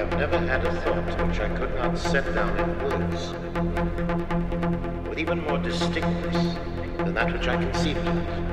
have never had a thought which I could not set down in words with even more distinctness than that which I conceived of.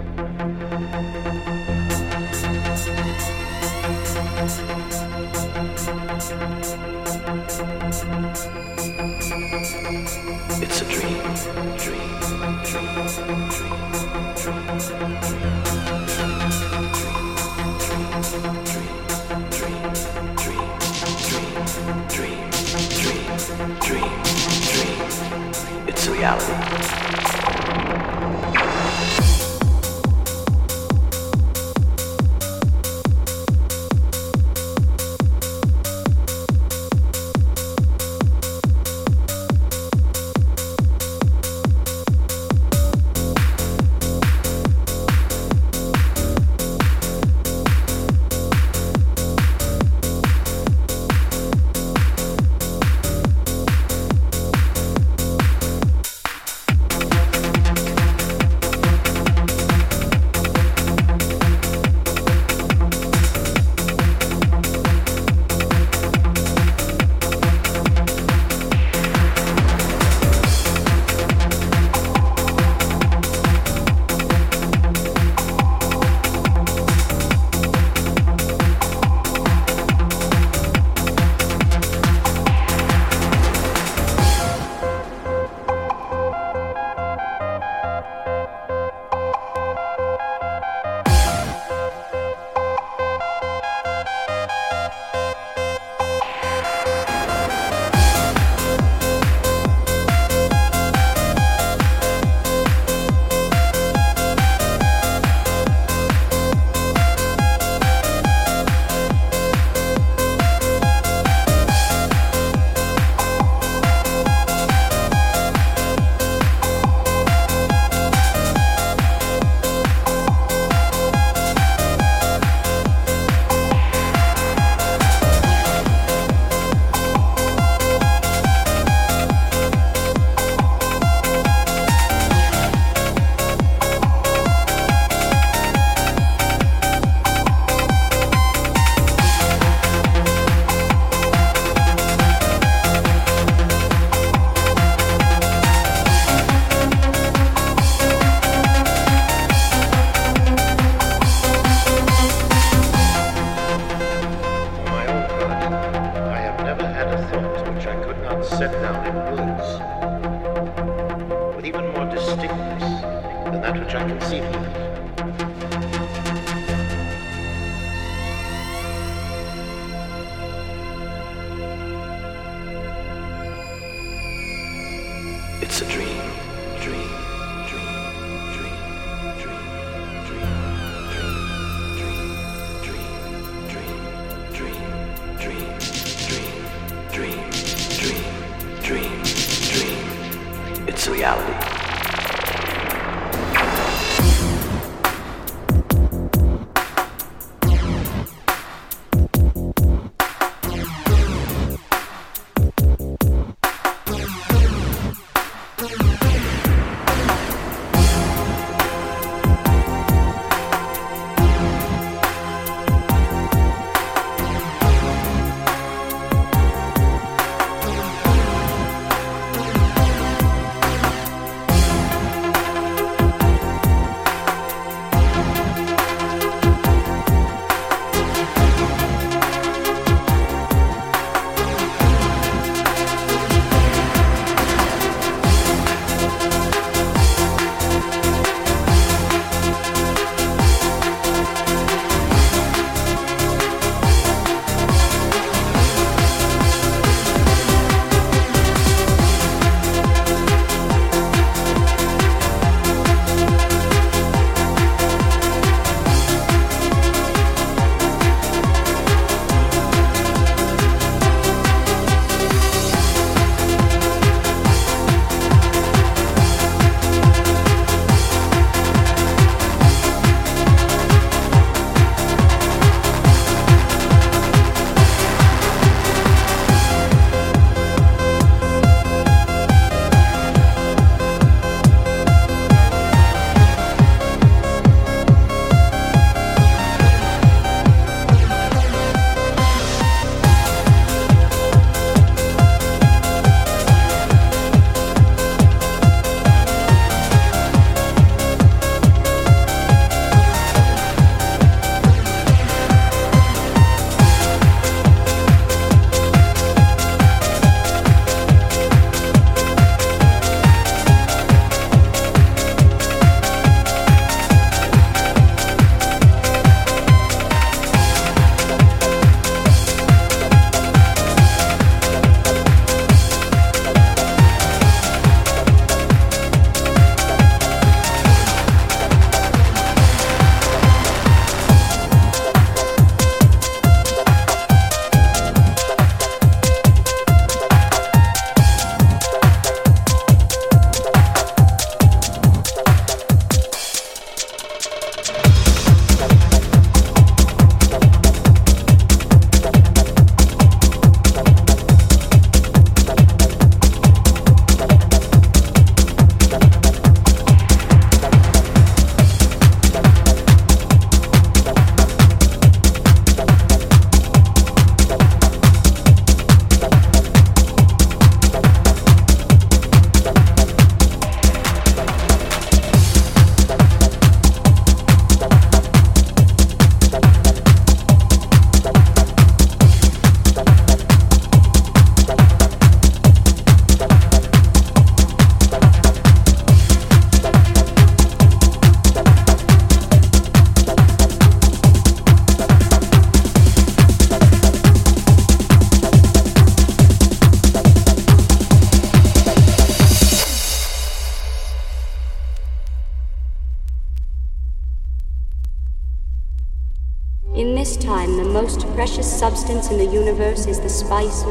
Substance in the universe is the spice.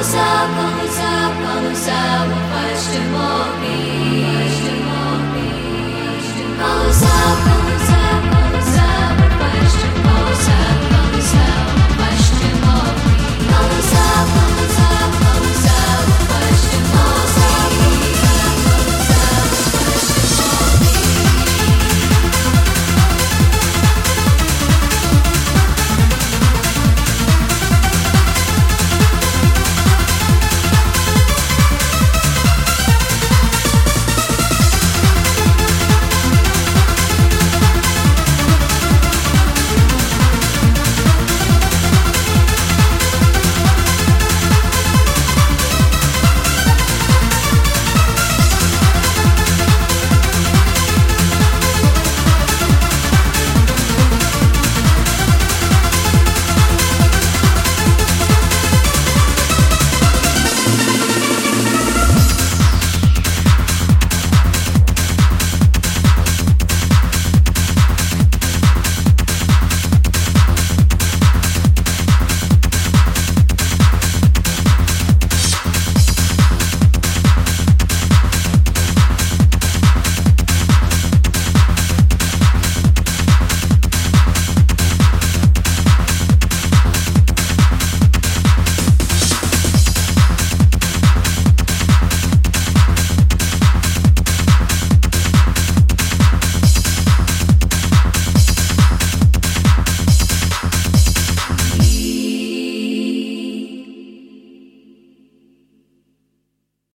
Panusa, panusa, panusa, panusa, panusa, panusa, panusa, panusa,